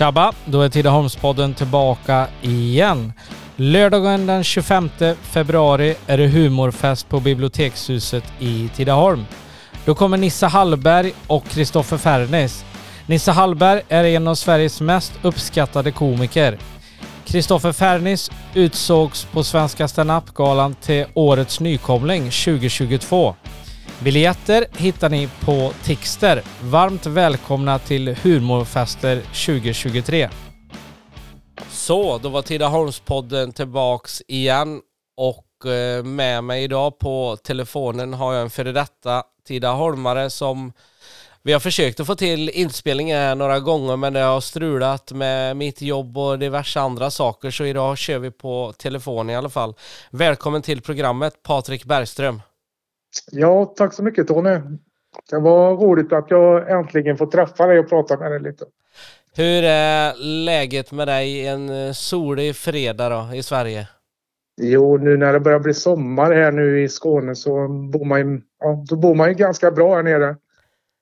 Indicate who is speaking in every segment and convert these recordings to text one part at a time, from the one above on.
Speaker 1: Tjabba! Då är Tidaholmspodden tillbaka igen. Lördagen den 25 februari är det humorfest på Bibliotekshuset i Tidaholm. Då kommer Nissa Hallberg och Kristoffer Fernis. Nissa Hallberg är en av Sveriges mest uppskattade komiker. Kristoffer Fernis utsågs på Svenska standup-galan till Årets nykomling 2022. Biljetter hittar ni på Tixter. Varmt välkomna till Humorfester 2023. Så, då var Tidaholmspodden tillbaks igen och eh, med mig idag på telefonen har jag en före detta Tidaholmare som vi har försökt att få till inspelningar några gånger men det har strulat med mitt jobb och diverse andra saker så idag kör vi på telefon i alla fall. Välkommen till programmet Patrik Bergström.
Speaker 2: Ja, tack så mycket Tony. Det var roligt att jag äntligen får träffa dig och prata med dig lite.
Speaker 1: Hur är läget med dig en solig fredag då i Sverige?
Speaker 2: Jo, nu när det börjar bli sommar här nu i Skåne så bor man ju, ja, då bor man ju ganska bra här nere.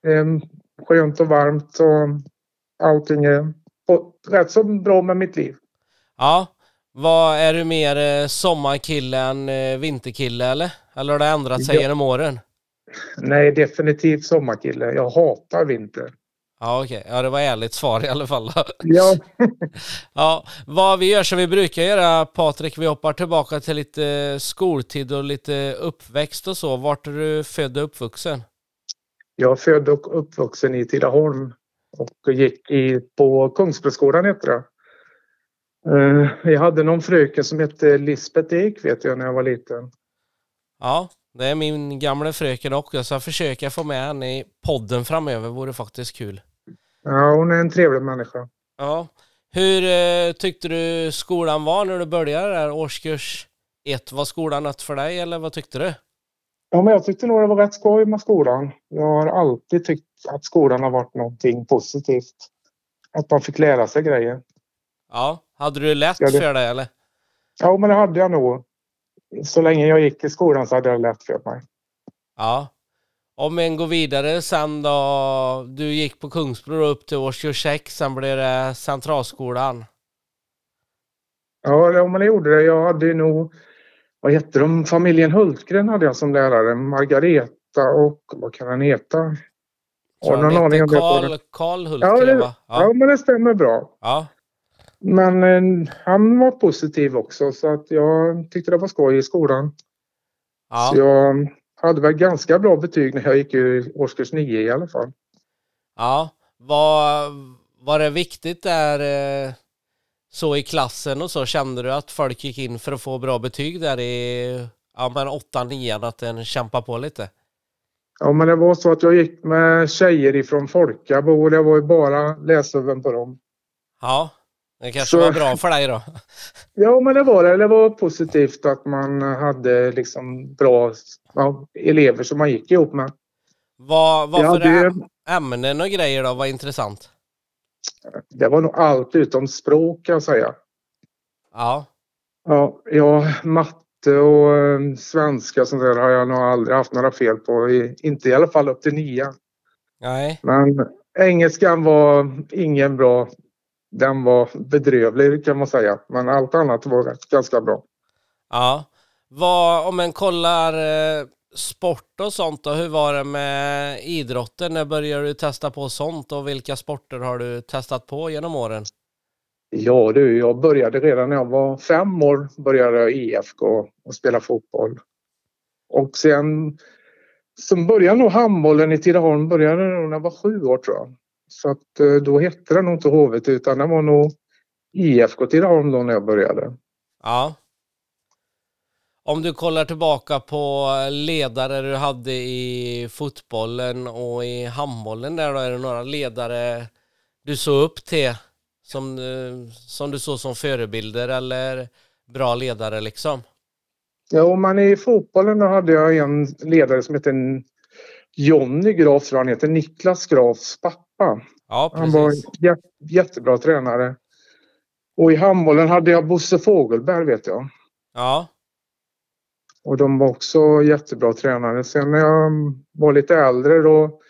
Speaker 2: Ehm, skönt och varmt och allting är rätt så bra med mitt liv.
Speaker 1: Ja, vad är du mer eh, sommarkille än eh, vinterkille eller? Eller har det ändrat sig ja. genom åren?
Speaker 2: Nej, definitivt sommarkille. Jag hatar vinter.
Speaker 1: Ja, okej. Okay. Ja, det var ärligt svar i alla fall.
Speaker 2: ja.
Speaker 1: ja, vad vi gör som vi brukar göra, Patrik, vi hoppar tillbaka till lite skoltid och lite uppväxt och så. Vart är du född och uppvuxen?
Speaker 2: Jag är född och uppvuxen i Tidaholm och gick i, på Kungsbroskolan heter det. Eh, jag hade någon fröken som hette Lisbeth Ek vet jag när jag var liten.
Speaker 1: Ja, det är min gamla fröken också så jag försöker få med henne i podden framöver vore faktiskt kul.
Speaker 2: Ja, hon är en trevlig människa.
Speaker 1: Ja. Hur eh, tyckte du skolan var när du började där årskurs ett? Var skolan något för dig eller vad tyckte du?
Speaker 2: Ja, men jag tyckte nog det var rätt skoj med skolan. Jag har alltid tyckt att skolan har varit någonting positivt. Att man fick lära sig grejer.
Speaker 1: Ja, hade du lätt det... för dig eller?
Speaker 2: Ja, men det hade jag nog. Så länge jag gick i skolan så hade jag lätt för mig.
Speaker 1: Ja. Om en går vidare sen då, du gick på Kungsbro upp till årskurs 6, sen blev det Centralskolan.
Speaker 2: Ja, men det gjorde det. Jag hade nog, vad hette de, familjen Hultgren hade jag som lärare. Margareta och vad kan han heta?
Speaker 1: Har någon aning om Karl, Karl Hultgren
Speaker 2: ja, det,
Speaker 1: va?
Speaker 2: Ja. ja, men det stämmer bra.
Speaker 1: Ja.
Speaker 2: Men eh, han var positiv också så att jag tyckte det var skoj i skolan. Ja. Så jag hade väl ganska bra betyg när jag gick i årskurs 9 i alla fall.
Speaker 1: Ja, var, var det viktigt där eh, så i klassen och så? Kände du att folk gick in för att få bra betyg där i ja, men 8 9 att den kämpade på lite?
Speaker 2: Ja, men det var så att jag gick med tjejer ifrån Folkabo och det var ju bara läsövän på dem.
Speaker 1: Ja. Det kanske så, var bra för dig då?
Speaker 2: Ja, men det var det. Det var positivt att man hade liksom bra ja, elever som man gick ihop med.
Speaker 1: Vad, vad för hade, ämnen och grejer då var intressant?
Speaker 2: Det var nog allt utom språk kan jag säga.
Speaker 1: Ja.
Speaker 2: Ja, ja matte och um, svenska sånt där har jag nog aldrig haft några fel på. Inte i alla fall upp till nian.
Speaker 1: Nej.
Speaker 2: Men engelskan var ingen bra den var bedrövlig kan man säga. Men allt annat var ganska bra.
Speaker 1: Ja. Vad, om en kollar eh, sport och sånt då, hur var det med idrotten? När började du testa på sånt och vilka sporter har du testat på genom åren?
Speaker 2: Ja du, jag började redan när jag var fem år, började jag IFK och spela fotboll. Och sen, sen började nog handbollen i Tidaholm, började när jag var sju år tror jag. Så att eh, då hette det nog inte Hovet utan det var nog IFK Tidaholm då när jag började.
Speaker 1: Ja. Om du kollar tillbaka på ledare du hade i fotbollen och i handbollen där då, är det några ledare du såg upp till som, eh, som du såg som förebilder eller bra ledare liksom?
Speaker 2: Ja, men i fotbollen då hade jag en ledare som hette Jonny Graf, tror han heter, Niklas Grafs pappa.
Speaker 1: Ja,
Speaker 2: han var jä jättebra tränare. Och i handbollen hade jag Bosse Fogelberg vet jag.
Speaker 1: Ja.
Speaker 2: Och de var också jättebra tränare. Sen när jag var lite äldre då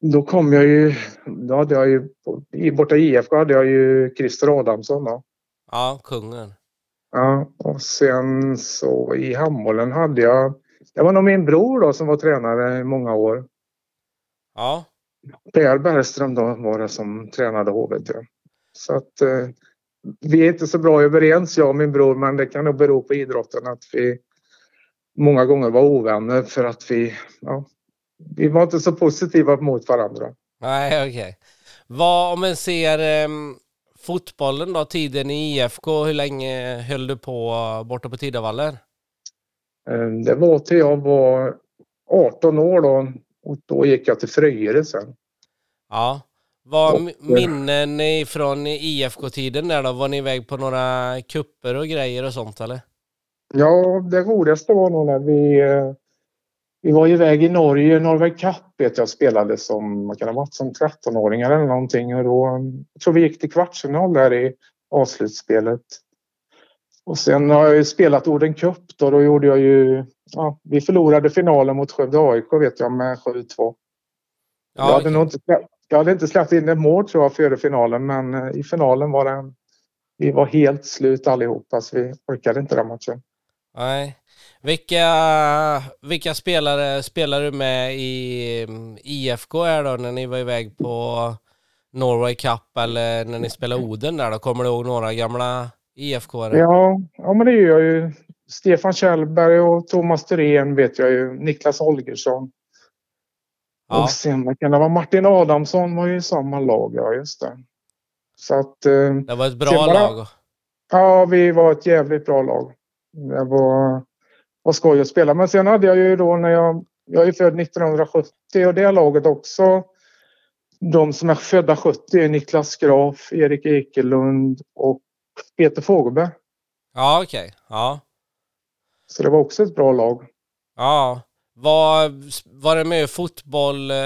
Speaker 2: då kom jag ju, då hade jag ju, borta i IFK hade jag ju Christer Adamsson då.
Speaker 1: Ja, kungen.
Speaker 2: Ja, och sen så i handbollen hade jag, det var nog min bror då som var tränare i många år.
Speaker 1: Ja.
Speaker 2: Per Bergström då var det som tränade HVT. Så att eh, vi är inte så bra överens jag och min bror men det kan nog bero på idrotten att vi många gånger var ovänner för att vi, ja, vi var inte så positiva mot varandra.
Speaker 1: Nej, okej. Okay. Vad om man ser um, fotbollen då, tiden i IFK, hur länge höll du på borta på Tidavallen?
Speaker 2: Um, det var till jag var 18 år då och då gick jag till Fröjere sen.
Speaker 1: Ja. Vad och, minnen från IFK-tiden där då? Var ni iväg på några kupper och grejer och sånt eller?
Speaker 2: Ja, det roligaste var nog när vi eh, vi var iväg i Norge, Norway Cup vet jag spelade som, man kan ha varit som 13-åringar eller någonting och då jag tror vi gick till kvartsfinal där i avslutsspelet. Och sen har jag ju spelat Orden Cup då, då gjorde jag ju, ja, vi förlorade finalen mot Skövde AIK vet jag med 7-2. Ja, jag, hade nog inte, jag hade inte släppt in ett mål tror jag före finalen men eh, i finalen var det, vi var helt slut allihopa så vi orkade inte den matchen.
Speaker 1: Nej. Vilka, vilka spelare spelar du med i mm, IFK är då när ni var iväg på Norway Cup eller när ni spelade Oden där då? Kommer du ihåg några gamla IFK?
Speaker 2: Ja, ja, men det gör jag ju. Stefan Kjellberg och Thomas Thyrén vet jag ju. Niklas Holgersson. Ja. Och sen kan det vara Martin Adamsson var ju i samma lag, ja just det. Så att... Eh,
Speaker 1: det var ett bra bara, lag.
Speaker 2: Ja, vi var ett jävligt bra lag. Det var, var skoj att spela. Men sen hade jag ju då när jag, jag är född 1970 och det laget också. De som är födda 70 är Niklas Graf, Erik Ekelund och Peter Fogelberg.
Speaker 1: Ja, okej. Okay. Ja.
Speaker 2: Så det var också ett bra lag.
Speaker 1: Ja. Var, var det med fotboll eh,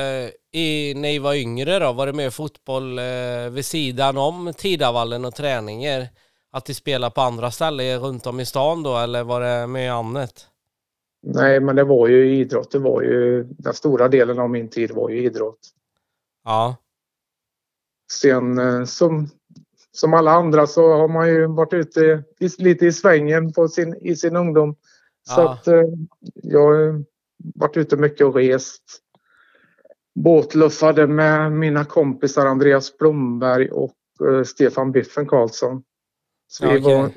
Speaker 1: i, när ni var yngre då? Var det med fotboll eh, vid sidan om Tidavallen och träningar? att de spelar på andra ställen runt om i stan då eller var det med annat?
Speaker 2: Nej, men det var ju idrott. Det var ju den stora delen av min tid var ju idrott.
Speaker 1: Ja.
Speaker 2: Sen eh, som, som alla andra så har man ju varit ute i, lite i svängen på sin, i sin ungdom. Så ja. att eh, jag har varit ute mycket och rest. Båtluffade med mina kompisar Andreas Blomberg och eh, Stefan Biffen Karlsson. Så vi, okay. var,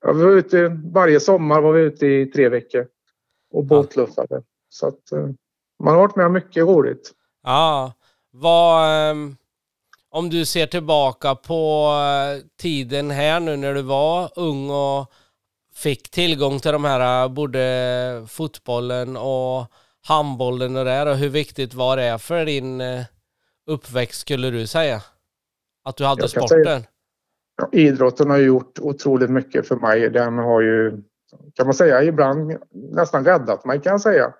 Speaker 2: ja, vi var ute, varje sommar var vi ute i tre veckor och båtluffade. Så att eh, man har varit med mycket roligt.
Speaker 1: Ja, vad, um, om du ser tillbaka på uh, tiden här nu när du var ung och fick tillgång till de här uh, både fotbollen och handbollen och det och hur viktigt var det för din uh, uppväxt skulle du säga? Att du hade sporten? Säga,
Speaker 2: idrotten har gjort otroligt mycket för mig. Den har ju, kan man säga, ibland nästan räddat mig kan jag säga.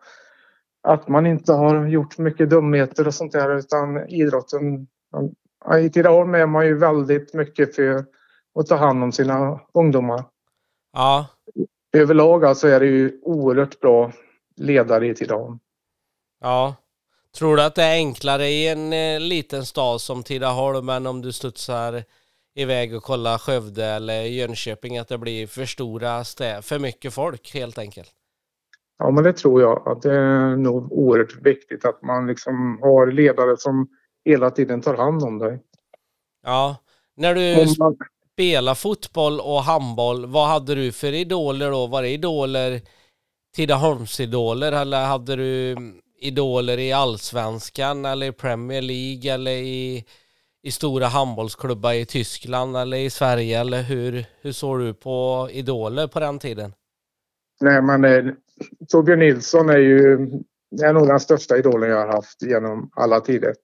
Speaker 2: Att man inte har gjort mycket dumheter och sånt där utan idrotten. I Tidaholm är man ju väldigt mycket för att ta hand om sina ungdomar.
Speaker 1: Ja.
Speaker 2: Överlag alltså är det ju oerhört bra ledare i Tidaholm.
Speaker 1: Ja. Tror du att det är enklare i en eh, liten stad som Tidaholm än om du studsar iväg och kolla Skövde eller Jönköping att det blir för stora städer, för mycket folk helt enkelt?
Speaker 2: Ja, men det tror jag att det är nog oerhört viktigt att man liksom har ledare som hela tiden tar hand om dig.
Speaker 1: Ja, när du man... spelar fotboll och handboll, vad hade du för idoler då? Var det idoler, Tidaholmsidoler eller hade du idoler i allsvenskan eller i Premier League eller i i stora handbollsklubbar i Tyskland eller i Sverige eller hur, hur såg du på idoler på den tiden?
Speaker 2: Nej men eh, Torbjörn Nilsson är ju är nog den största idolen jag har haft genom alla tider.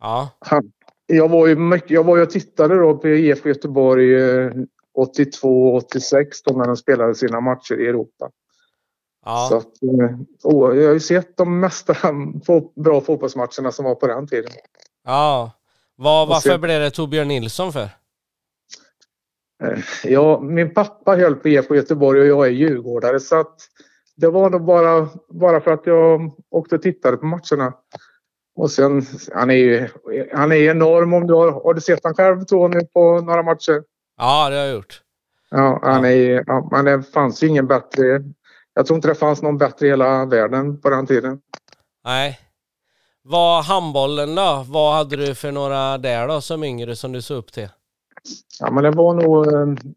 Speaker 1: Ja.
Speaker 2: Han, jag var ju jag var ju och tittade då på IFK Göteborg eh, 82 86 då när de spelade sina matcher i Europa.
Speaker 1: Ja.
Speaker 2: Så att, oh, jag har ju sett de mesta bra fotbollsmatcherna som var på den tiden.
Speaker 1: Ja. Var, varför blev det Torbjörn Nilsson för?
Speaker 2: Eh, ja, min pappa höll på IFK Göteborg och jag är djurgårdare så att det var nog bara, bara för att jag åkte och tittade på matcherna. Och sen, han är ju han är enorm om du har, har du sett han själv Tony på några matcher?
Speaker 1: Ja, det har jag gjort.
Speaker 2: Ja, han är, ja, men det fanns ju ingen bättre. Jag tror inte det fanns någon bättre i hela världen på den tiden.
Speaker 1: Nej. Vad handbollen då? Vad hade du för några där då som yngre som du såg upp till?
Speaker 2: Ja, men det var nog,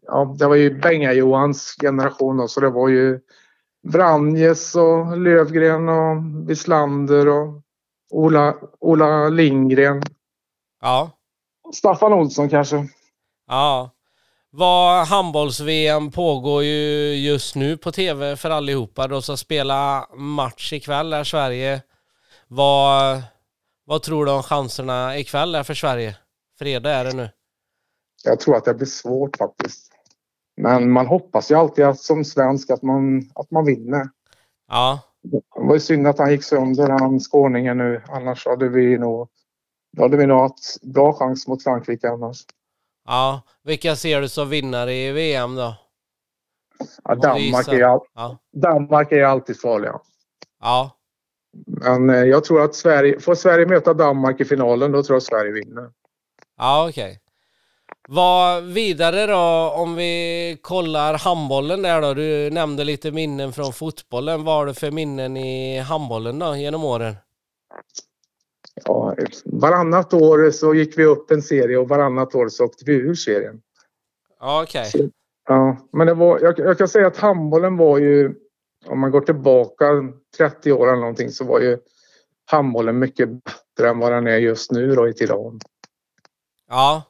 Speaker 2: ja, det var ju Benga-Johans generation då, så det var ju Vranjes och Lövgren och Wislander och Ola, Ola Lindgren.
Speaker 1: Ja.
Speaker 2: Staffan Olsson kanske.
Speaker 1: Ja. Vad handbolls-VM pågår ju just nu på tv för allihopa. De ska spela match ikväll är Sverige. Vad, vad tror du om chanserna ikväll är för Sverige? Fredag är det nu.
Speaker 2: Jag tror att det blir svårt faktiskt. Men man hoppas ju alltid att, som svensk att man, att man vinner.
Speaker 1: Ja.
Speaker 2: Det var ju synd att han gick sönder, han skåningen nu. Annars hade vi nog, då hade vi nog haft bra chans mot Frankrike annars.
Speaker 1: Ja. Vilka ser du som vinnare i VM då?
Speaker 2: Ja, Danmark, är, all,
Speaker 1: ja.
Speaker 2: Danmark är alltid farliga.
Speaker 1: Ja.
Speaker 2: Men eh, jag tror att Sverige, får Sverige möta Danmark i finalen, då tror jag Sverige vinner.
Speaker 1: Ja, okej. Okay. Vad vidare då om vi kollar handbollen där då? Du nämnde lite minnen från fotbollen. Vad har du för minnen i handbollen då genom åren?
Speaker 2: Ja, varannat år så gick vi upp en serie och varannat år så åkte vi ur serien.
Speaker 1: Ja, okej. Okay.
Speaker 2: Ja, men det var, jag, jag, kan säga att handbollen var ju, om man går tillbaka 30 år eller någonting så var ju handbollen mycket bättre än vad den är just nu då i Tidaholm.
Speaker 1: Ja,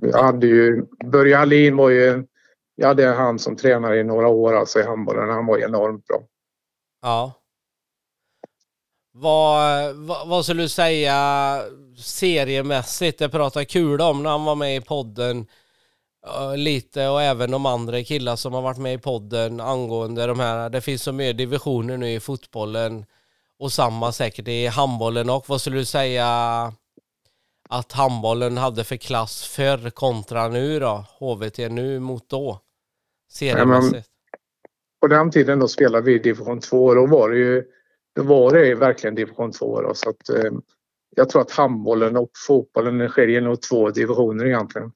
Speaker 2: jag hade ju, Börje Hallin var ju, jag hade han som tränare i några år alltså i handbollen. Han var enormt bra.
Speaker 1: Ja. Vad, vad, vad skulle du säga seriemässigt? Jag pratade kul om när han var med i podden lite och även de andra killar som har varit med i podden angående de här. Det finns så mycket divisioner nu i fotbollen och samma säkert i handbollen och vad skulle du säga att handbollen hade för klass förr kontra nu då? HVT nu mot då? Seriemässigt. Ja,
Speaker 2: på den tiden då spelade vi division 2 då var det ju då var det verkligen division 2 då, så att eh, jag tror att handbollen och fotbollen skiljer nog två divisioner egentligen.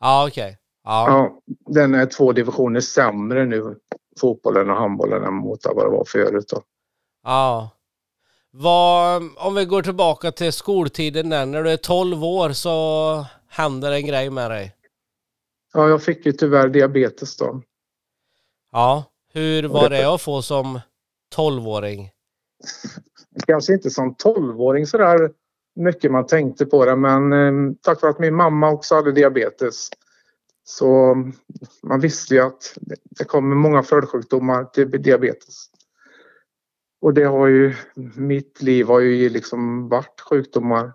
Speaker 1: Ja, okej. Okay. Ja.
Speaker 2: ja. Den är två divisioner sämre nu, fotbollen och handbollen, än mot vad det var förut då.
Speaker 1: Ja. Vad, om vi går tillbaka till skoltiden där, när du är 12 år så händer en grej med dig.
Speaker 2: Ja, jag fick ju tyvärr diabetes då.
Speaker 1: Ja, hur var det att få som 12-åring?
Speaker 2: Kanske inte som 12-åring sådär mycket man tänkte på det men eh, tack vare att min mamma också hade diabetes så man visste ju att det kommer många följdsjukdomar till diabetes. Och det har ju, mitt liv har ju liksom varit sjukdomar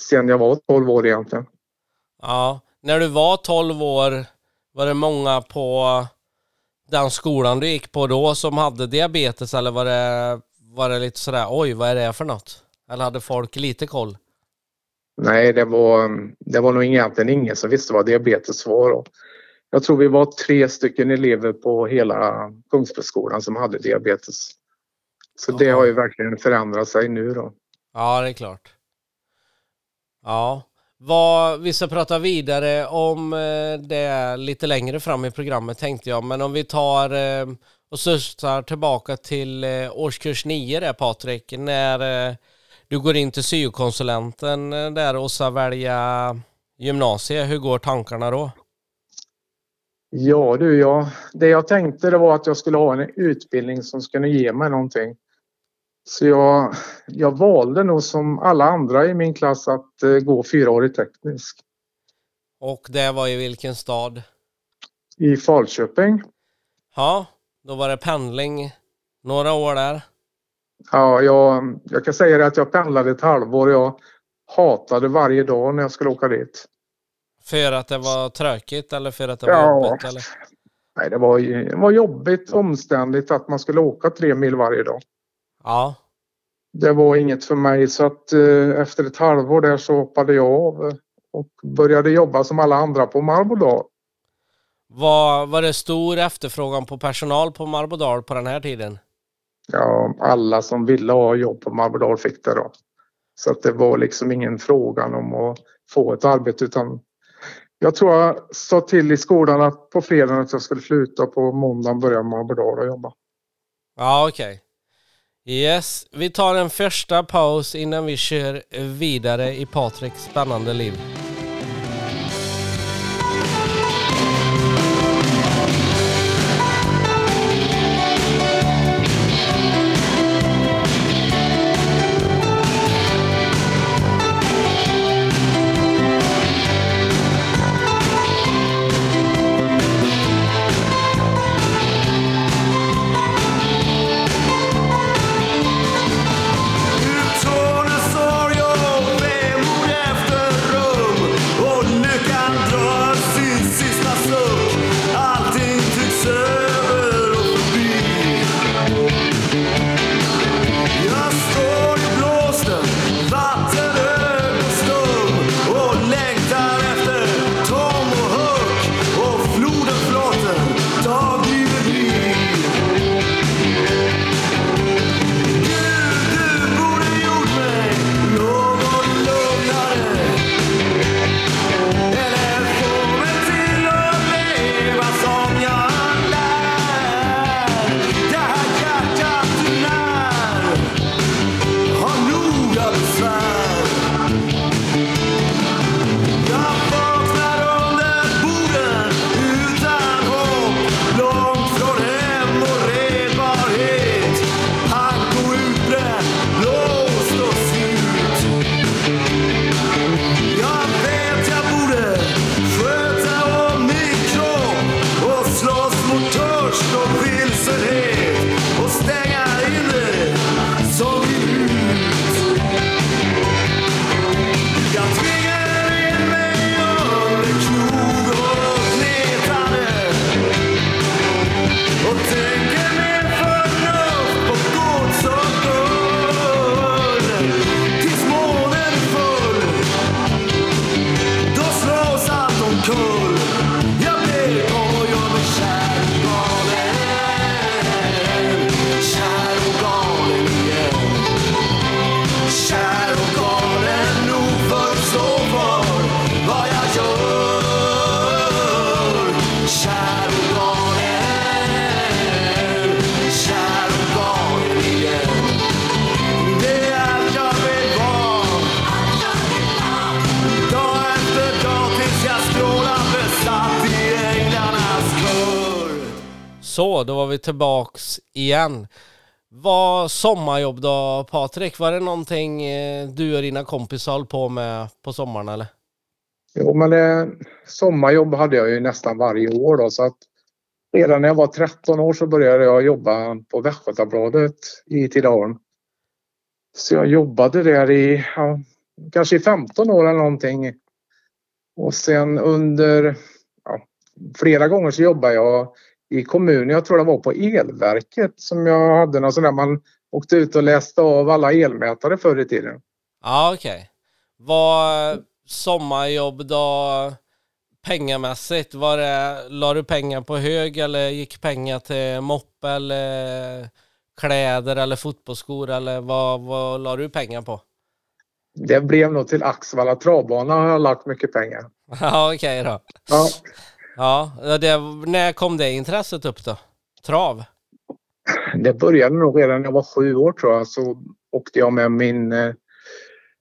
Speaker 2: sedan jag var 12 år egentligen.
Speaker 1: Ja, när du var 12 år var det många på den skolan du gick på då som hade diabetes eller var det, var det lite sådär oj vad är det för något? Eller hade folk lite koll?
Speaker 2: Nej, det var, det var nog egentligen ingen som visste vad diabetes var. Jag tror vi var tre stycken elever på hela Kungsbroskolan som hade diabetes. Så det har ju verkligen förändrat sig nu då.
Speaker 1: Ja, det är klart. Ja, vad, vi ska prata vidare om eh, det lite längre fram i programmet tänkte jag. Men om vi tar eh, och sustar tillbaka till eh, årskurs 9 där Patrik. När du går in till syokonsulenten där och ska välja gymnasie. Hur går tankarna då?
Speaker 2: Ja du, ja. det jag tänkte det var att jag skulle ha en utbildning som skulle ge mig någonting. Så jag, jag valde nog som alla andra i min klass att eh, gå fyraårig teknisk.
Speaker 1: Och det var i vilken stad?
Speaker 2: I Falköping.
Speaker 1: Ja, då var det pendling några år där.
Speaker 2: Ja, jag, jag kan säga det att jag pendlade ett halvår. Jag hatade varje dag när jag skulle åka dit.
Speaker 1: För att det var tråkigt eller för att det var ja, jobbigt? Eller?
Speaker 2: Nej, det var, det var jobbigt, omständigt att man skulle åka tre mil varje dag.
Speaker 1: Ja.
Speaker 2: Det var inget för mig så att eh, efter ett halvår där så hoppade jag av och började jobba som alla andra på Marbodal.
Speaker 1: Var, var det stor efterfrågan på personal på Marbodal på den här tiden?
Speaker 2: Ja, alla som ville ha jobb på Marbodal fick det då. Så att det var liksom ingen frågan om att få ett arbete utan jag tror jag sa till i skolan att på fredagen att jag skulle sluta på måndagen börja Aberdar och jobba.
Speaker 3: Ja, okej. Okay. Yes, vi tar en första paus innan vi kör vidare i Patriks spännande liv. Så, då var vi tillbaks igen. Vad sommarjobb då Patrik? Var det någonting eh, du och dina kompisar höll på med på sommaren eller?
Speaker 2: Jo men eh, sommarjobb hade jag ju nästan varje år då så att redan när jag var 13 år så började jag jobba på Västgötabladet i Tidaholm. Så jag jobbade där i ja, kanske i 15 år eller någonting. Och sen under ja, flera gånger så jobbade jag i kommunen. Jag tror det var på elverket som jag hade någon sån där man åkte ut och läste av alla elmätare förr i tiden.
Speaker 3: Ja, okej. Okay. Vad sommarjobb då pengamässigt? Var det, la du pengar på hög eller gick pengar till moppe eller kläder eller fotbollsskor eller vad, vad la du pengar på?
Speaker 2: Det blev nog till Axvalla travbana har jag lagt mycket pengar.
Speaker 3: Ja, okej okay då. Ja. Ja, det, när kom det intresset upp då? Trav?
Speaker 2: Det började nog redan när jag var sju år tror jag. Så åkte jag med min, eh,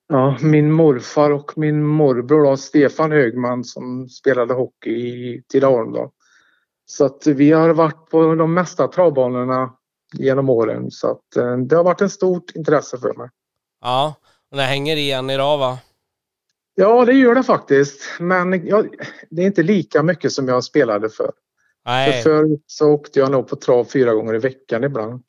Speaker 2: ja, min morfar och min morbror då, Stefan Högman som spelade hockey i Tidaholm. Då. Så att vi har varit på de mesta travbanorna genom åren. Så att eh, det har varit ett stort intresse för mig.
Speaker 3: Ja, och det hänger igen idag va?
Speaker 2: Ja, det gör det faktiskt. Men ja, det är inte lika mycket som jag spelade för. Nej. För förr så åkte jag nog på trav fyra gånger i veckan ibland.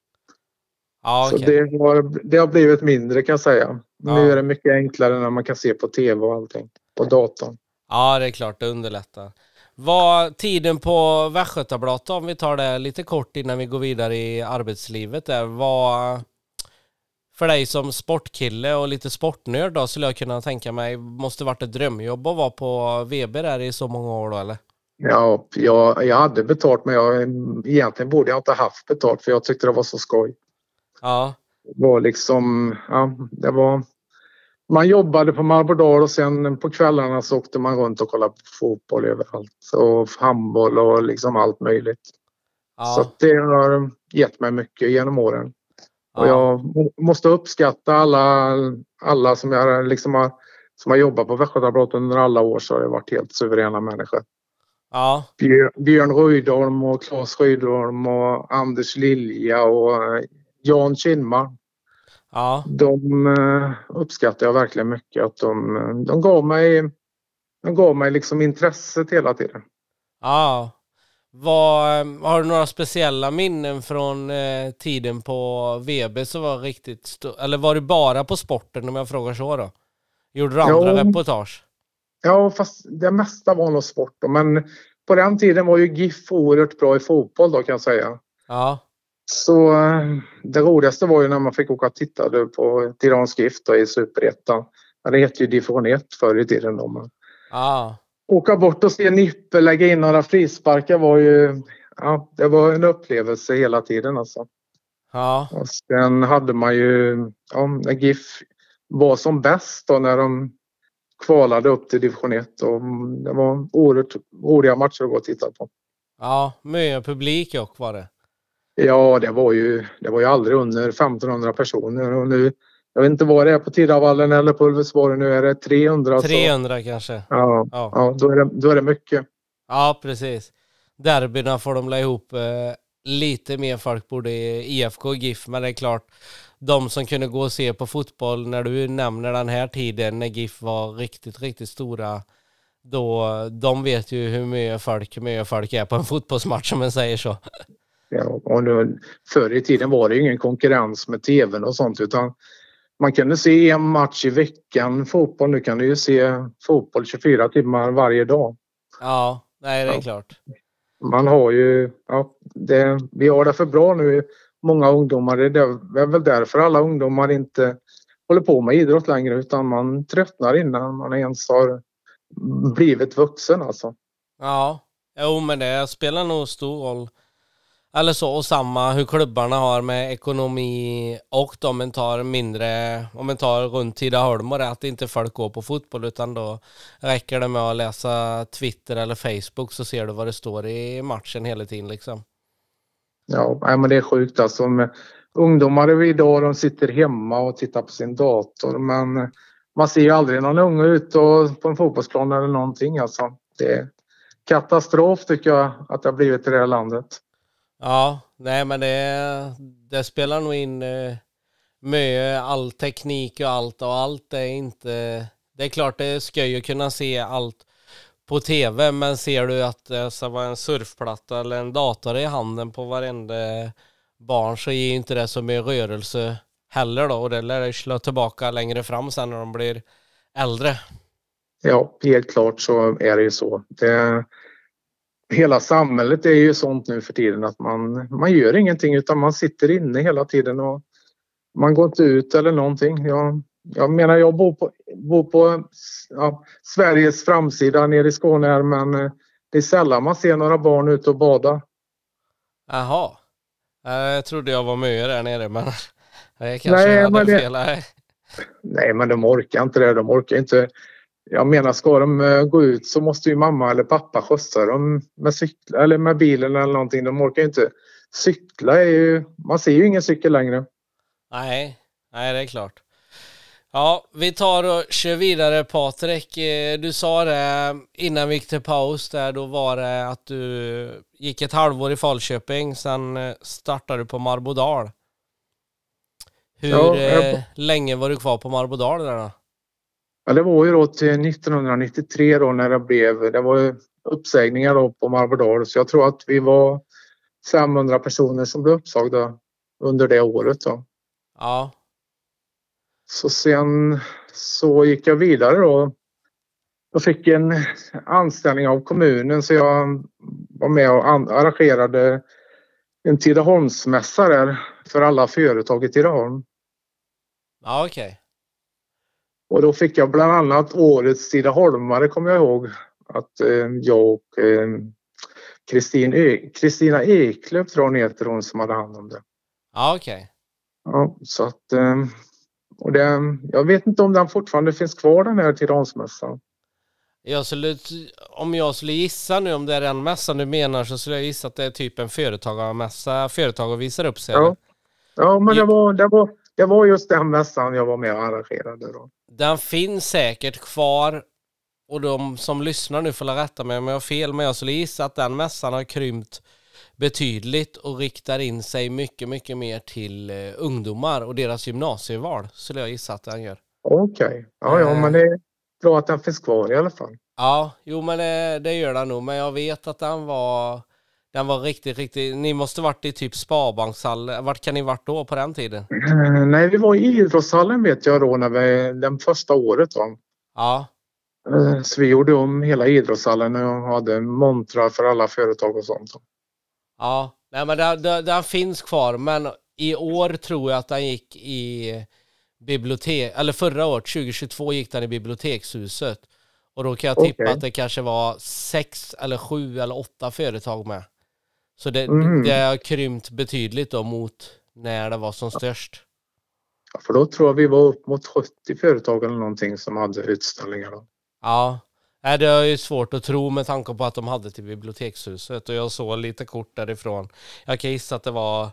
Speaker 2: Ja, okay. Så det har, det har blivit mindre kan jag säga. Ja. Nu är det mycket enklare när man kan se på tv och allting på datorn.
Speaker 3: Ja, det är klart, det underlättar. Vad tiden på Västgötabladet, om vi tar det lite kort innan vi går vidare i arbetslivet där, vad, för dig som sportkille och lite sportnörd då skulle jag kunna tänka mig måste varit ett drömjobb att vara på Weber där i så många år då eller?
Speaker 2: Ja, jag, jag hade betalt men jag, egentligen borde jag inte haft betalt för jag tyckte det var så skoj. Ja. Det var liksom, ja, det var man jobbade på Marbodal och sen på kvällarna så åkte man runt och kollade på fotboll överallt och handboll och liksom allt möjligt. Ja. Så det har gett mig mycket genom åren. Och jag måste uppskatta alla, alla som, jag liksom har, som har jobbat på Västgötabrott under alla år så har det varit helt suveräna människor.
Speaker 1: Ja.
Speaker 2: Björn Rydholm och Claes Rydholm och Anders Lilja och eh, Jan Kinman.
Speaker 1: Ja.
Speaker 2: De uh, uppskattar jag verkligen mycket. Att de, de gav mig, de gav mig liksom intresset hela tiden.
Speaker 1: Ja. Var, har du några speciella minnen från eh, tiden på VB som var riktigt stor? Eller var du bara på sporten om jag frågar så då? Gjorde du andra ja. reportage?
Speaker 2: Ja, fast det mesta var nog sport. Men på den tiden var ju GIF oerhört bra i fotboll då kan jag säga.
Speaker 1: Ja.
Speaker 2: Så eh, det roligaste var ju när man fick åka och titta på Tirans GIF i Superettan. Det hette ju division 1 förr i tiden. Då.
Speaker 1: Ah.
Speaker 2: Åka bort och se Nippe lägga in några frisparkar var ju... Ja, det var en upplevelse hela tiden alltså.
Speaker 1: Ja.
Speaker 2: Och sen hade man ju... Ja, när GIF var som bäst då när de kvalade upp till division 1 och det var oerhört roliga matcher att gå och titta på.
Speaker 1: Ja, mycket publik också var det.
Speaker 2: Ja, det var ju, det var ju aldrig under 1500 personer och nu, jag vet inte vad det är på Tidavallen eller på Ulvesborg, nu är det 300.
Speaker 1: 300 så. kanske.
Speaker 2: Ja, ja. ja då, är det, då är det mycket.
Speaker 1: Ja, precis. Derbyna får de la ihop eh, lite mer folk både i IFK och GIF, men det är klart, de som kunde gå och se på fotboll när du nämner den här tiden när GIF var riktigt, riktigt stora, då de vet ju hur mycket folk, hur mycket folk är på en fotbollsmatch om man säger så.
Speaker 2: Ja, och nu, förr i tiden var det ingen konkurrens med tvn och sånt utan man kunde se en match i veckan fotboll. Nu kan du ju se fotboll 24 timmar varje dag.
Speaker 1: Ja, nej det är ja. klart.
Speaker 2: Man har ju, ja, det, vi har det för bra nu många ungdomar. Det är väl därför alla ungdomar inte håller på med idrott längre utan man tröttnar innan man ens har blivit vuxen alltså.
Speaker 1: Ja, jo men det spelar nog stor roll. Eller så, och samma hur klubbarna har med ekonomi och om man tar mindre, om man tar runt Tidaholm och det, att inte folk går på fotboll utan då räcker det med att läsa Twitter eller Facebook så ser du vad det står i matchen hela tiden liksom.
Speaker 2: Ja, men det är sjukt alltså. Ungdomar idag de sitter hemma och tittar på sin dator men man ser ju aldrig någon unge ute på en fotbollsplan eller någonting alltså. Det är katastrof tycker jag att det har blivit i det här landet.
Speaker 1: Ja, nej men det, det spelar nog in eh, mycket, all teknik och allt och allt är inte... Det är klart det ska ju kunna se allt på tv, men ser du att det ska vara en surfplatta eller en dator i handen på varenda barn så ger inte det så mycket rörelse heller då och det lär det slå tillbaka längre fram sen när de blir äldre.
Speaker 2: Ja, helt klart så är det ju så. Det, hela samhället är ju sånt nu för tiden att man, man gör ingenting utan man sitter inne hela tiden och man går inte ut eller någonting. Jag, jag menar, jag bor på, bor på ja, Sveriges framsida nere i Skåne här, men eh, det är sällan man ser några barn ute och bada.
Speaker 1: Jaha. Jag trodde jag var mycket där nere, men jag kanske nej, hade det, fel. Nej.
Speaker 2: nej, men de orkar inte det. De orkar inte. Jag menar, ska de eh, gå ut så måste ju mamma eller pappa skjutsa dem med, cykel, eller med bilen eller någonting. De orkar inte. Cykla är ju... Man ser ju ingen cykel längre.
Speaker 1: Nej, nej det är klart. Ja, vi tar och kör vidare Patrik. Eh, du sa det innan vi gick till paus där, då var det att du gick ett halvår i Falköping, sen eh, startade du på Marbodal. Hur ja, jag... Länge var du kvar på Marbodal där då?
Speaker 2: Ja, det var ju då till 1993 då när det blev, det var uppsägningar då på Marbodal så jag tror att vi var 500 personer som blev uppsagda under det året då.
Speaker 1: Ja.
Speaker 2: Så sen så gick jag vidare då. Jag fick en anställning av kommunen så jag var med och arrangerade en Tidaholmsmässa där för alla företag i Tidaholm.
Speaker 1: Ja, okej. Okay.
Speaker 2: Och då fick jag bland annat årets Tidaholmare kommer jag ihåg att eh, jag och eh, Kristina e Eklöf tror hon heter hon som hade hand om det.
Speaker 1: Ja, okej. Okay.
Speaker 2: Ja, så att eh, Och det, jag vet inte om den fortfarande finns kvar den här Tidaholmsmässan.
Speaker 1: Jag skulle, om jag skulle gissa nu om det är den mässan du menar så skulle jag gissa att det är typ en företagarmässa. Företag och visar upp sig.
Speaker 2: Ja, ja men det var, det, var, det var just den mässan jag var med och arrangerade. Då.
Speaker 1: Den finns säkert kvar och de som lyssnar nu får rätta mig om jag har fel men jag skulle gissa att den mässan har krympt betydligt och riktar in sig mycket, mycket mer till uh, ungdomar och deras gymnasieval skulle jag gissa att den gör.
Speaker 2: Okej, okay. ja, ja, men det är bra att den finns kvar i alla fall.
Speaker 1: Ja, jo men det, det gör den nog, men jag vet att den var den var riktigt, riktigt... Ni måste varit i typ Sparbankshallen. Vart kan ni varit då på den tiden?
Speaker 2: Uh, nej, vi var i idrottshallen vet jag då när vi, den första året. Då.
Speaker 1: Ja.
Speaker 2: Uh, så vi gjorde om hela idrottshallen och hade montrar för alla företag och sånt.
Speaker 1: Ja, nej men den, den, den, finns kvar men i år tror jag att den gick i bibliotek, eller förra året, 2022 gick den i bibliotekshuset. Och då kan jag tippa okay. att det kanske var sex eller sju eller åtta företag med. Så det, mm. det har krympt betydligt då mot när det var som störst.
Speaker 2: Ja, för då tror jag vi var upp mot 70 företag eller någonting som hade utställningar. Då.
Speaker 1: Ja, det är ju svårt att tro med tanke på att de hade till bibliotekshuset och jag såg lite kort därifrån. Jag kan gissa att det var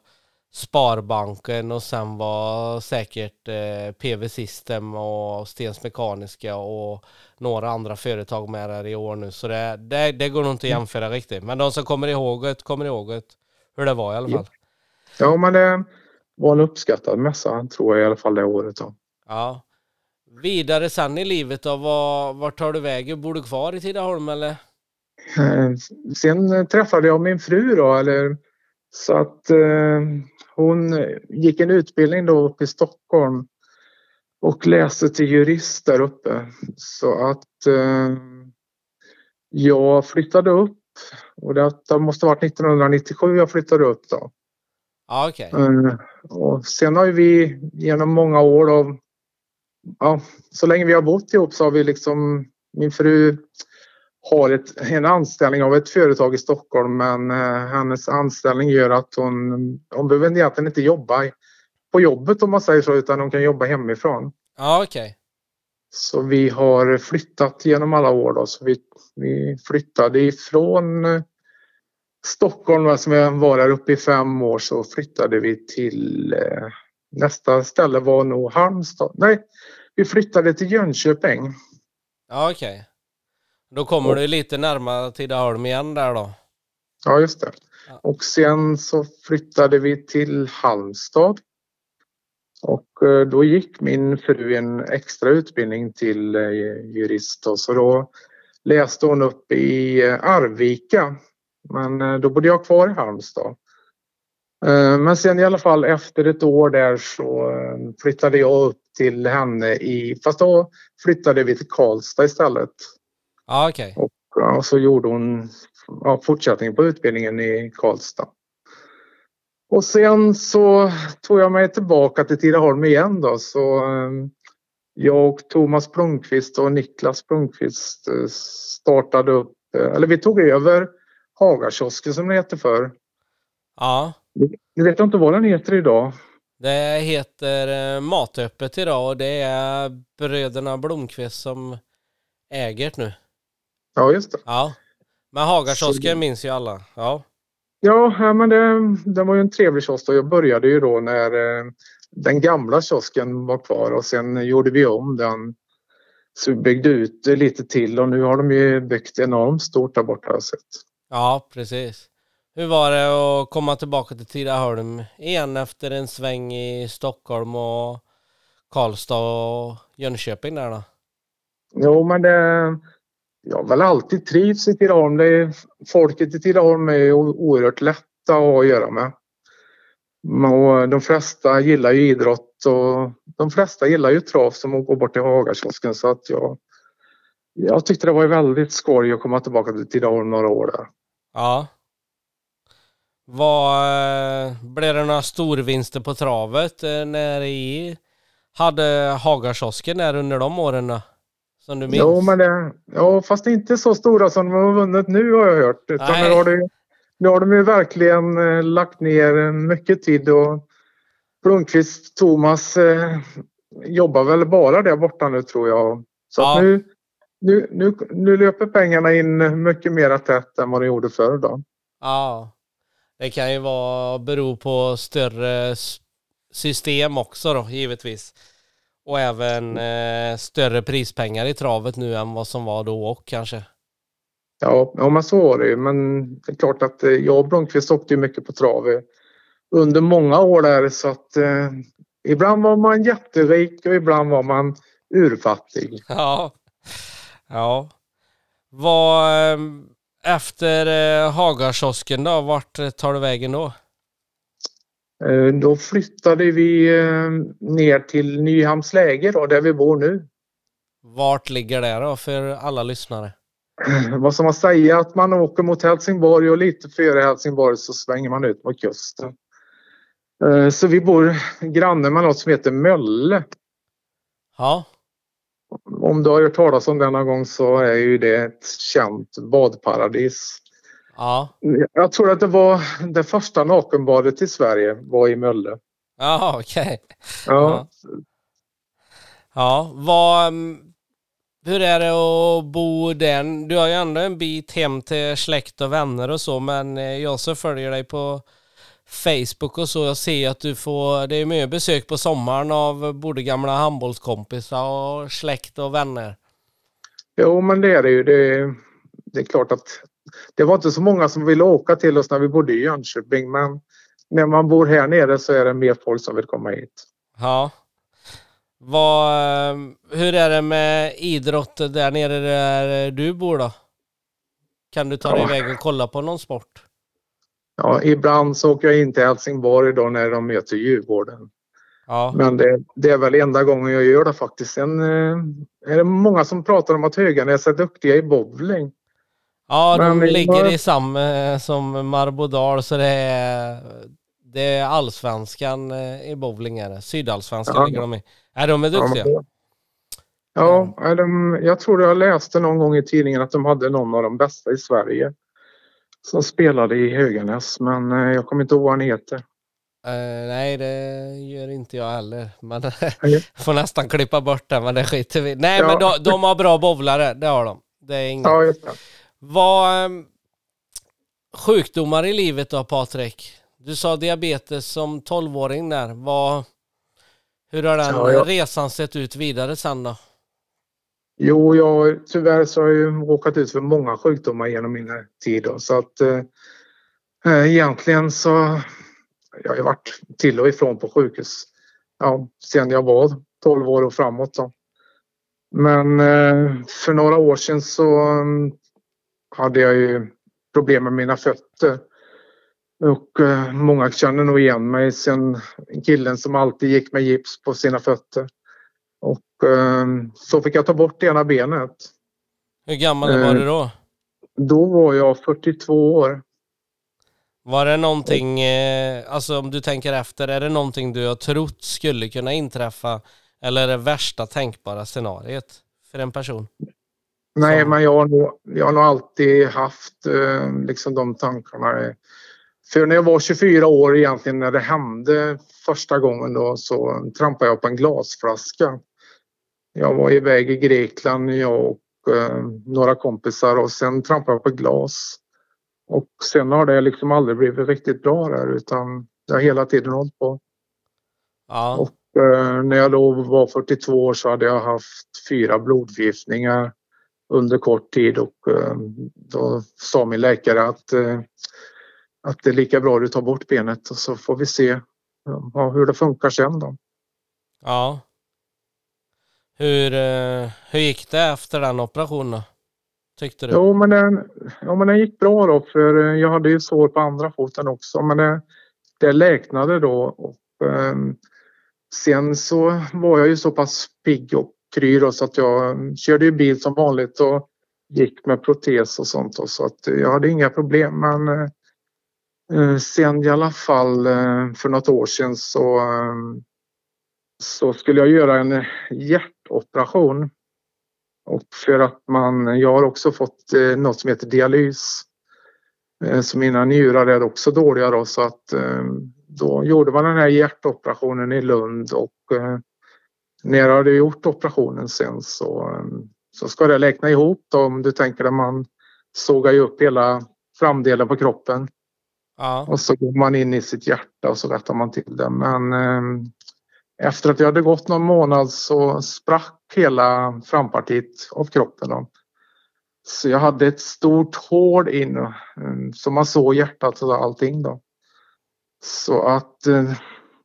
Speaker 1: Sparbanken och sen var säkert eh, PV System och Stens Mekaniska och några andra företag med där i år nu. Så det, det, det går nog inte att mm. jämföra riktigt. Men de som kommer ihåg det, kommer ihåg det, hur det var i alla fall.
Speaker 2: Ja, men det var en uppskattad mässa tror jag i alla fall det året. Då.
Speaker 1: Ja. Vidare sen i livet då, var, vart tar du vägen? Bor du kvar i Tidaholm eller?
Speaker 2: Eh, sen träffade jag min fru då, eller så att eh, hon gick en utbildning då uppe i Stockholm och läste till jurist där uppe. Så att eh, jag flyttade upp och det, måste ha varit 1997 jag flyttade upp då.
Speaker 1: Ah, okay.
Speaker 2: eh, och sen har vi genom många år då, ja, så länge vi har bott ihop så har vi liksom, min fru har ett, en anställning av ett företag i Stockholm men eh, hennes anställning gör att hon, hon behöver egentligen inte jobba på jobbet om man säger så utan hon kan jobba hemifrån.
Speaker 1: Ja, okej. Okay.
Speaker 2: Så vi har flyttat genom alla år då. Så vi, vi flyttade ifrån eh, Stockholm som jag var där uppe i fem år så flyttade vi till eh, nästa ställe var nog Halmstad. Nej, vi flyttade till Jönköping.
Speaker 1: Ja, okej. Okay. Då kommer och, du lite närmare Tidaholm igen där då?
Speaker 2: Ja, just det. Ja. Och sen så flyttade vi till Halmstad. Och eh, då gick min fru en extra utbildning till eh, jurist och så då läste hon upp i eh, Arvika. Men då bodde jag kvar i Halmstad. Men sen i alla fall efter ett år där så flyttade jag upp till henne i, fast då flyttade vi till Karlstad istället.
Speaker 1: Okej.
Speaker 2: Okay. Och ja, så gjorde hon ja, fortsättning på utbildningen i Karlstad. Och sen så tog jag mig tillbaka till Tidaholm igen då. Så ehm, jag och Thomas Blomqvist och Niklas Blomqvist eh, startade upp, eh, eller vi tog över Hagakiosken som det heter för.
Speaker 1: Ja.
Speaker 2: Du vet inte vad den heter idag?
Speaker 1: Det heter eh, Matöppet idag och det är bröderna Blomqvist som äger det nu.
Speaker 2: Ja, just det.
Speaker 1: Ja. Men Hagakiosken minns ju alla. Ja.
Speaker 2: Ja, men det, det var ju en trevlig kiosk jag började ju då när eh, den gamla kiosken var kvar och sen gjorde vi om den. Så vi byggde ut det lite till och nu har de ju byggt enormt stort där borta har jag sett.
Speaker 1: Ja, precis. Hur var det att komma tillbaka till Tidaholm igen efter en sväng i Stockholm och Karlstad och Jönköping där då?
Speaker 2: Jo, men det, jag har väl alltid trivts i Tidaholm. Folket i Tidaholm är oerhört lätta att ha att göra med. Och de flesta gillar ju idrott och de flesta gillar ju trav som att gå bort till Hagakiosken så att jag, jag tyckte det var väldigt skoj att komma tillbaka till Tidaholm några år där.
Speaker 1: Ja. Vad, eh, blev det några storvinster på travet eh, när i hade Hagakiosken där under de åren? Då? Som du minns?
Speaker 2: Jo, men det, ja, fast inte så stora som de har vunnit nu har jag hört. Utan nu har, det, nu har de ju verkligen eh, lagt ner mycket tid och Blomqvist, Thomas eh, jobbar väl bara där borta nu tror jag. Så
Speaker 1: Ja.
Speaker 2: nu, nu, nu, nu löper pengarna in mycket mer tätt än vad de gjorde förr då.
Speaker 1: Ja. Det kan ju vara bero på större system också då, givetvis. Och även eh, större prispengar i travet nu än vad som var då och kanske.
Speaker 2: Ja, ja men så var det ju. Men det är klart att eh, jag och Blomqvist åkte ju mycket på trav under många år där så att eh, ibland var man jätterik och ibland var man urfattig.
Speaker 1: Ja. Ja. Vad eh, efter eh, Hagakiosken då, vart tar du vägen då?
Speaker 2: Eh, Då flyttade vi eh, ner till Nyhamns läge då, där vi bor nu.
Speaker 1: Vart ligger det då för alla lyssnare?
Speaker 2: Vad som man säger att man åker mot Helsingborg och lite före Helsingborg så svänger man ut mot kusten. Eh, Så vi bor granne med något som heter Mölle.
Speaker 1: Ja.
Speaker 2: Om du har hört talas om det någon gång så är ju det ett känt badparadis.
Speaker 1: Ja.
Speaker 2: Jag tror att det var det första nakenbadet i Sverige var i Mölle.
Speaker 1: Ja, okej.
Speaker 2: Ja.
Speaker 1: Ja, vad... mm, Hur är det att bo där? Du har ju ändå en bit hem till släkt och vänner och så, men eh, jag som följer dig på Facebook och så, jag ser att du får, det är mycket besök på sommaren av både gamla handbollskompisar och släkt och vänner.
Speaker 2: Jo, men det är det ju. Det, det är klart att det var inte så många som ville åka till oss när vi bodde i Jönköping, men när man bor här nere så är det mer folk som vill komma hit.
Speaker 1: Ja. Vad, eh, hur är det med idrott där nere där du bor då? Kan du ta dig
Speaker 2: Ja.
Speaker 1: iväg och kolla på någon sport?
Speaker 2: Ja, ibland så åker jag in till Helsingborg då när de möter Djurgården.
Speaker 1: Ja.
Speaker 2: Men det, det är väl enda gången jag gör det faktiskt. Sen eh, är det många som pratar om att Höganäs är duktiga i bowling.
Speaker 1: Ja, de
Speaker 2: Men
Speaker 1: ligger i samma som Marbodal så det är, det är allsvenskan eh, i bowling är det. Sydallsvenskan
Speaker 2: Ja.
Speaker 1: ligger de i. Är de är
Speaker 2: Ja,
Speaker 1: duktiga?
Speaker 2: men- Ja, de, jag tror jag läste någon gång i tidningen att de hade någon av de bästa i Sverige som spelade i Höganäs, men eh, jag kommer inte ihåg vad han heter.
Speaker 1: Eh, nej, det gör inte jag heller.
Speaker 2: Nej.
Speaker 1: får nästan klippa bort det, men det skiter vi Nej,
Speaker 2: Ja.
Speaker 1: men de, de har bra bowlare, det har de. Det är inget.
Speaker 2: Ja.
Speaker 1: Vad... ehm, sjukdomar i livet då, Patrik? Du sa diabetes som 12-åring där. Vad, hur har den
Speaker 2: Ja, jag-
Speaker 1: resan sett ut vidare sen då?
Speaker 2: Jo, jag, tyvärr så har jag ju råkat ut för många sjukdomar genom min tid. Då, så att eh, eh, egentligen så jag har varit till och ifrån på sjukhus ja, sen jag var 12 år och framåt. Då. Men eh, för några år sedan så mm, hade jag ju problem med mina fötter. Och eh, många känner nog igen mig sen killen som alltid gick med gips på sina fötter. Och eh, så fick jag ta bort ena benet.
Speaker 1: Hur gammal var
Speaker 2: Eh.
Speaker 1: du då?
Speaker 2: Då var jag 42 år.
Speaker 1: Var det någonting, eh, alltså om du tänker efter, är det någonting du har trott skulle kunna inträffa? Eller är det värsta tänkbara scenariet för en person?
Speaker 2: Nej, men jag har, nog, jag har nog alltid haft eh, liksom de tankarna. För när jag var 24 år egentligen när det hände första gången då så trampade jag på en glasflaska. Jag var iväg i Grekland, jag och eh, några kompisar och sen trampade jag på glas. Och sen har det liksom aldrig blivit riktigt bra där utan jag har hela tiden hållit på.
Speaker 1: Ja,
Speaker 2: Och eh, när jag då var 42 år så hade jag haft fyra blodförgiftningar under kort tid och eh, då sa min läkare att, eh, att det är lika bra att du tar bort benet och så får vi se hur det funkar sen då.
Speaker 1: ja. Hur, eh, hur gick det efter den operationen? Tyckte du?
Speaker 2: Jo, men den, ja, men den gick bra då för jag hade ju sår på andra foten också men det, det läknade då och sen så var jag ju så pass pigg och kry då, så att jag körde ju bil som vanligt och gick med protes och sånt då, så att jag hade inga problem men eh, sen i alla fall eh, för något år sedan så eh, så skulle jag göra en hjärtoperation och för att man, jag har också fått eh, något som heter dialys. Eh, så mina njurar är också dåliga då så att eh, då gjorde man den här hjärtoperationen i Lund och eh, när jag hade gjort operationen sen så, så ska det läkna ihop då, om du tänker att man sågar ju upp hela framdelen på kroppen. Ja. Och så går man in i sitt hjärta och så rättar man till det. Men eh, efter att jag hade gått någon månad så sprack hela frampartiet av kroppen. Då. Så jag hade ett stort hål in eh, så man såg hjärtat och allting då. Så att eh,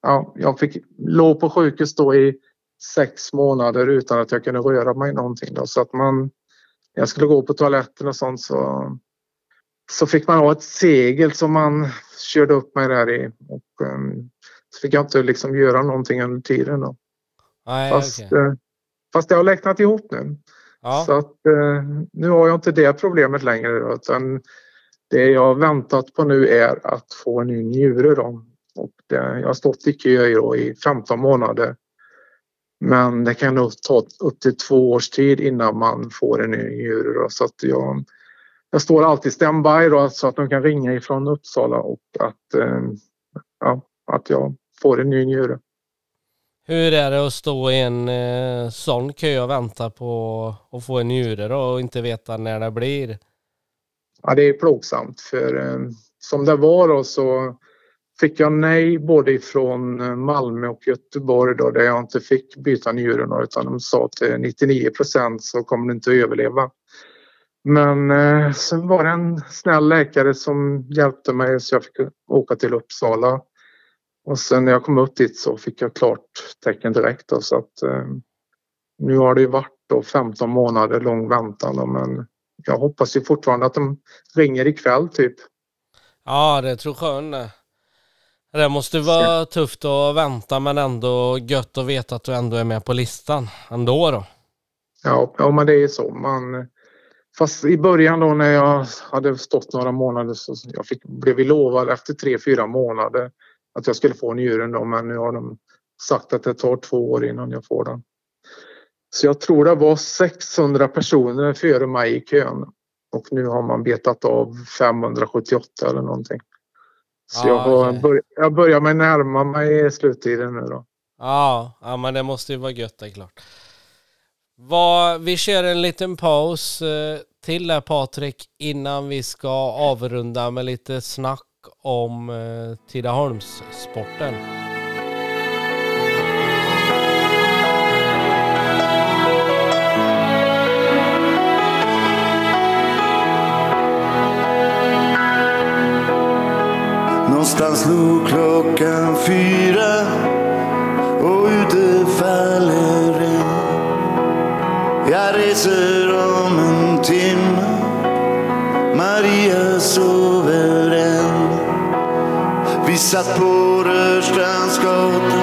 Speaker 2: ja, jag fick låg på sjukhus då i sex månader utan att jag kunde röra mig någonting. Då. Så att man, jag skulle gå på toaletten och sånt så, så fick man ha ett segel som man körde upp mig där i. Och, um, så fick jag inte liksom göra någonting under tiden. Då.
Speaker 3: Nej,
Speaker 2: fast, okay. uh, fast det har läknat ihop nu. Ja. Så att uh, nu har jag inte det problemet längre. Då, utan det jag har väntat på nu är att få en ny njure. Då. Och det, jag har stått i kö i 15 månader. Men det kan nog ta upp till två års tid innan man får en ny njure. Så att jag, jag står alltid standby då, så att de kan ringa ifrån Uppsala och att, eh, ja, att jag får en ny njure.
Speaker 3: Hur är det att stå i en eh, sån kö och vänta på att få en njure då, och inte veta när det blir?
Speaker 2: Ja, det är plågsamt för eh, som det var då så fick jag nej både ifrån eh, Malmö och Göteborg då, där jag inte fick byta njurarna utan de sa eh, till 99 procent så kommer du inte att överleva. Men eh, sen var det en snäll läkare som hjälpte mig så jag fick åka till Uppsala. Och sen när jag kom upp dit så fick jag klart tecken direkt då, så att eh, nu har det ju varit då 15 månader lång väntan då, men jag hoppas ju fortfarande att de ringer ikväll typ.
Speaker 3: Ja, det tror jag det måste vara tufft att vänta men ändå gött att veta att du ändå är med på listan ändå då.
Speaker 2: Ja, ja men det är så. Man, fast i början då när jag hade stått några månader så jag fick, blev vi lovad efter tre, fyra månader att jag skulle få njuren då men nu har de sagt att det tar två år innan jag får den. Så jag tror det var 600 personer före mig i kön och nu har man betat av 578 eller någonting. Så ah, jag, okay. börj jag börjar med närma mig sluttiden nu då.
Speaker 3: Ja, ja men det måste ju vara gött det är klart. Vad, vi kör en liten paus eh, till där Patrik innan vi ska avrunda med lite snack om eh, Tidaholmssporten. Någonstans slog klockan fyra och ute faller regn. Jag reser om en timme, Maria sover än. Vi satt på Rörstrandsgatan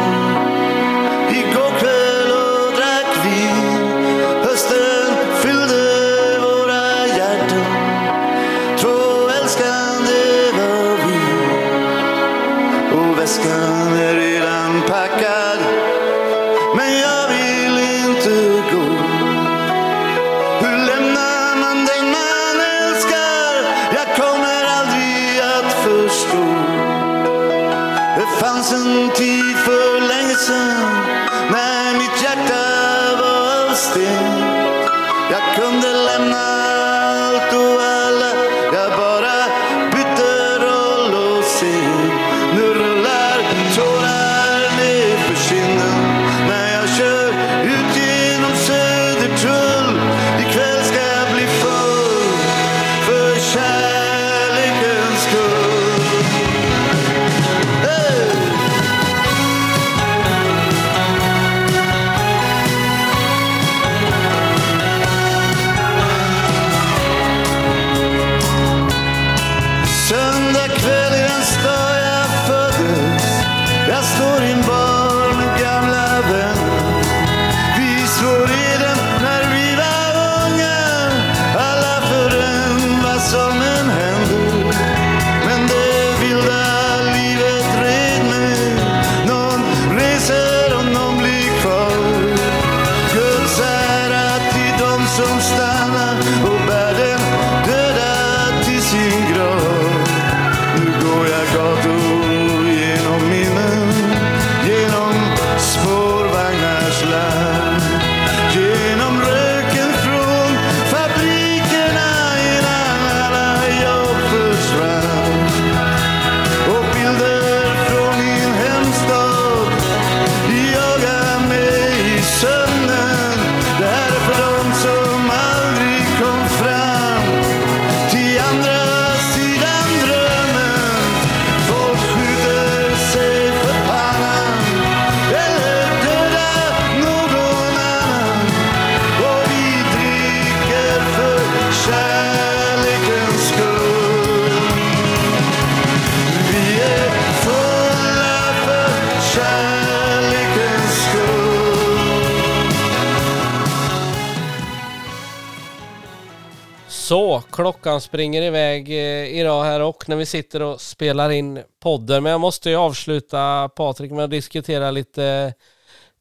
Speaker 1: klockan springer iväg eh, idag här och när vi sitter och spelar in podden. Men jag måste ju avsluta Patrik med att diskutera lite eh,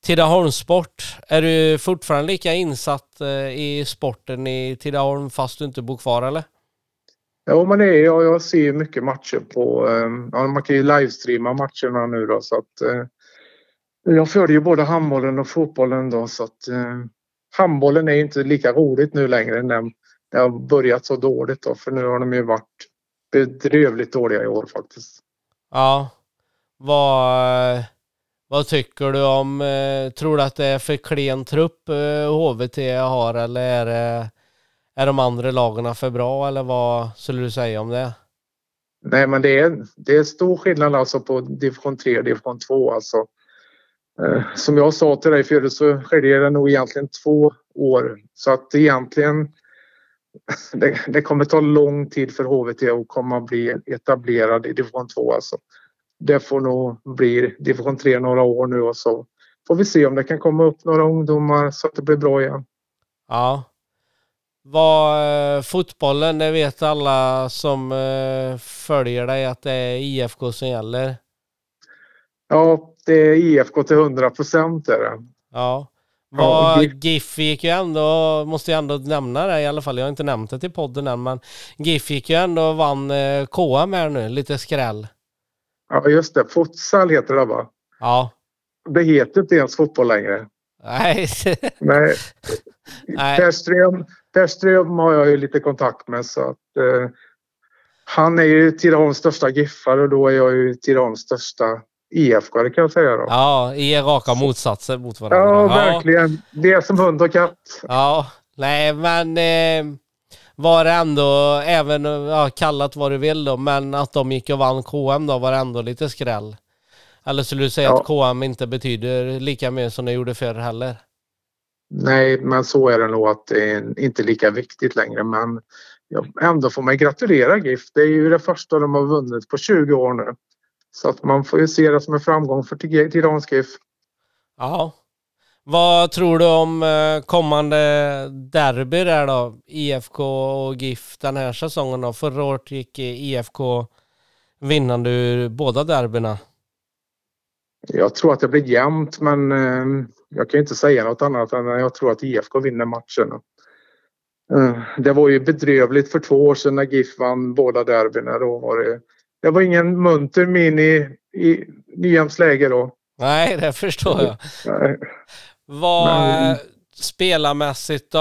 Speaker 1: Tidaholmssport. Är du fortfarande lika insatt eh, i sporten i Tidaholm fast du inte bor kvar eller?
Speaker 2: Ja, men det är jag. Jag ser mycket matcher på... Ja, man kan ju livestreama matcherna nu då så att... Jag följer ju både handbollen och fotbollen då så att... Handbollen är inte lika roligt nu längre när det har börjat så dåligt då för nu har de ju varit bedrövligt dåliga i år faktiskt.
Speaker 1: Ja. Vad, vad tycker du om, eh, tror du att det är för klen trupp eh, HVT har eller är, det, är de andra lagarna för bra eller vad skulle du säga om det?
Speaker 2: Nej, men det är, det är stor skillnad alltså på division 3 och division 2 alltså. Eh, Som jag sa till dig förut så skiljer det nog egentligen två år. Så att egentligen det, det kommer ta lång tid för HVT att komma och bli etablerad i division 2 alltså. Det får nog bli division 3 några år nu och så får vi se om det kan komma upp några ungdomar så att det blir bra igen.
Speaker 1: Ja. Vad, eh, fotbollen, det vet alla som eh, följer dig att det är IFK som gäller.
Speaker 2: Ja, det är IFK till 100 procent är det.
Speaker 1: Ja.
Speaker 2: Ja, GIF.
Speaker 1: GIF gick ju ändå, måste jag ändå nämna det i alla fall, jag har inte nämnt det till podden än, men GIF gick ju ändå och vann eh, KM här nu, lite skräll.
Speaker 2: Ja, just det. Futsal heter det va?
Speaker 1: Ja.
Speaker 2: Det heter inte ens fotboll längre.
Speaker 1: Nej.
Speaker 2: Nej.
Speaker 1: Nej.
Speaker 2: Per Ström, per Ström har jag ju lite kontakt med så att eh, han är ju Tidaholms största giffare och då är jag ju Tidaholms största IFK kan jag säga då.
Speaker 1: Ja, i raka motsatser mot varandra.
Speaker 2: Ja, verkligen. Det är som hund och katt.
Speaker 1: Ja, nej men eh, var det ändå, även ja, kallat vad du vill då, men att de gick och vann KM då var det ändå lite skräll. Eller skulle du säga
Speaker 2: Ja.
Speaker 1: att KM inte betyder lika mycket som det gjorde förr heller?
Speaker 2: Nej, men så är det nog att det är inte lika viktigt längre. Men ändå får man gratulera GIF. Det är ju det första de har vunnit på 20 år nu. Så att man får ju se det som en framgång för Tidaholms GIF.
Speaker 1: Ja. Vad tror du om eh, kommande derby där då? IFK och GIF den här säsongen då? Förra året gick IFK vinnande ur båda derbyna.
Speaker 2: Jag tror att det blir jämnt men eh, jag kan inte säga något annat än att jag tror att IFK vinner matchen. Eh, det var ju bedrövligt för två år sedan när GIF vann båda derbyna. Då var det, det var ingen munter min i, i Nyhems läge då.
Speaker 1: Nej, det förstår jag. Vad
Speaker 2: Men-
Speaker 1: spelarmässigt då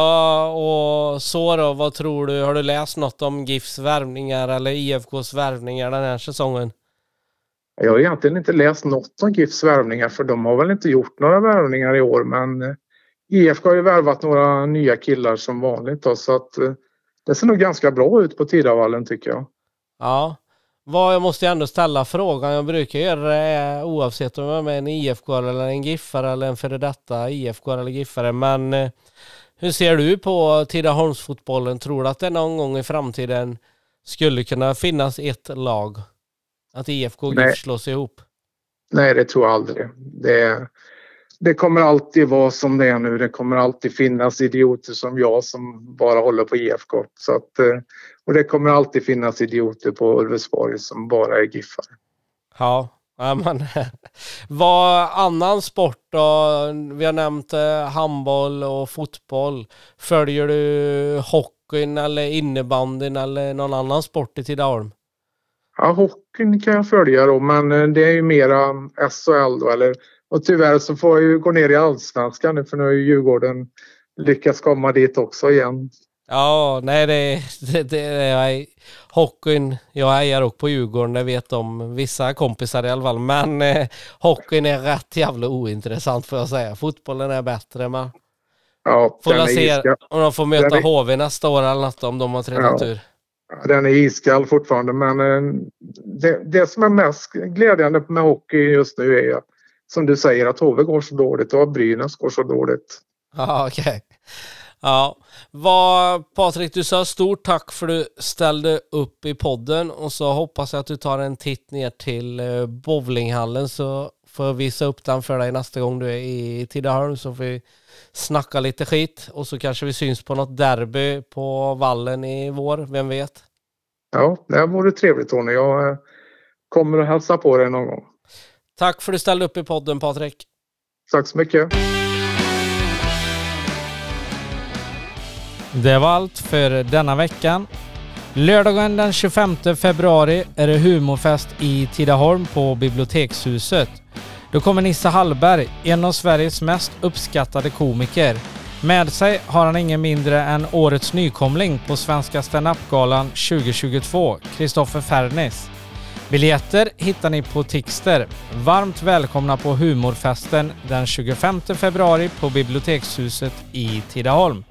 Speaker 1: och så då, vad tror du? Har du läst något om GIFs värvningar eller IFKs värvningar den här säsongen?
Speaker 2: Jag har egentligen inte läst något om GIFs värvningar för de har väl inte gjort några värvningar i år men eh, IFK har ju värvat några nya killar som vanligt då, så att eh, det ser nog ganska bra ut på Tidavallen tycker jag.
Speaker 1: Ja. Vad, jag måste ändå ställa frågan, jag brukar göra det eh, oavsett om jag är en IFK eller en GIFare eller en före detta IFK eller GIFare. Men eh, hur ser du på Tidaholmsfotbollen? Tror du att det någon gång i framtiden skulle kunna finnas ett lag? Att IFK och. GIF slås ihop?
Speaker 2: Nej, det tror jag aldrig. Det, det kommer alltid vara som det är nu. Det kommer alltid finnas idioter som jag som bara håller på IFK. Så att, eh, och det kommer alltid finnas idioter på Ulvesborg som bara är giffare.
Speaker 1: Ja, ja men vad annan sport då? Vi har nämnt eh, handboll och fotboll. Följer du hockeyn eller innebandyn eller någon annan sport i Tidaholm?
Speaker 2: Ja, hockeyn kan jag följa då, men eh, det är ju mera SHL då. Eller, och tyvärr så får jag ju gå ner i allsvenskan nu för nu har ju Djurgården lyckats komma dit också igen.
Speaker 1: Ja, nej det, det, det är hockeyn. Jag hejar också på Djurgården, det vet de vissa kompisar i alla fall. Men eh, hockeyn är rätt jävla ointressant får jag säga. Fotbollen är bättre men
Speaker 2: Ja,
Speaker 1: får
Speaker 2: den
Speaker 1: se om de får möta
Speaker 2: är-
Speaker 1: HV nästa år eller något om de har trillat
Speaker 2: Ja.
Speaker 1: ur.
Speaker 2: den är iskall fortfarande men eh, det, det som är mest glädjande med hockey just nu är som du säger att HV går så dåligt och att Brynäs går så dåligt.
Speaker 1: Ja, okej. Ja, vad, Patrik, du sa stort tack för att du ställde upp i podden och så hoppas jag att du tar en titt ner till eh, bowlinghallen så Får visa upp den för dig nästa gång du är i Tidaholm så får vi snacka lite skit och så kanske vi syns på något derby på vallen i vår, vem vet?
Speaker 2: Ja, det vore trevligt Tony. Jag eh, kommer att hälsa på dig någon gång.
Speaker 1: Tack för att du ställde upp i podden Patrik.
Speaker 2: Tack så mycket.
Speaker 4: Det var allt för denna veckan. Lördagen den 25 februari är det humorfest i Tidaholm på Bibliotekshuset. Då kommer Nisse Hallberg, en av Sveriges mest uppskattade komiker. Med sig har han ingen mindre än årets nykomling på Svenska standup-galan 2022, Kristoffer Fernis. Biljetter hittar ni på Tixter. Varmt välkomna på humorfesten den 25 februari på Bibliotekshuset i Tidaholm.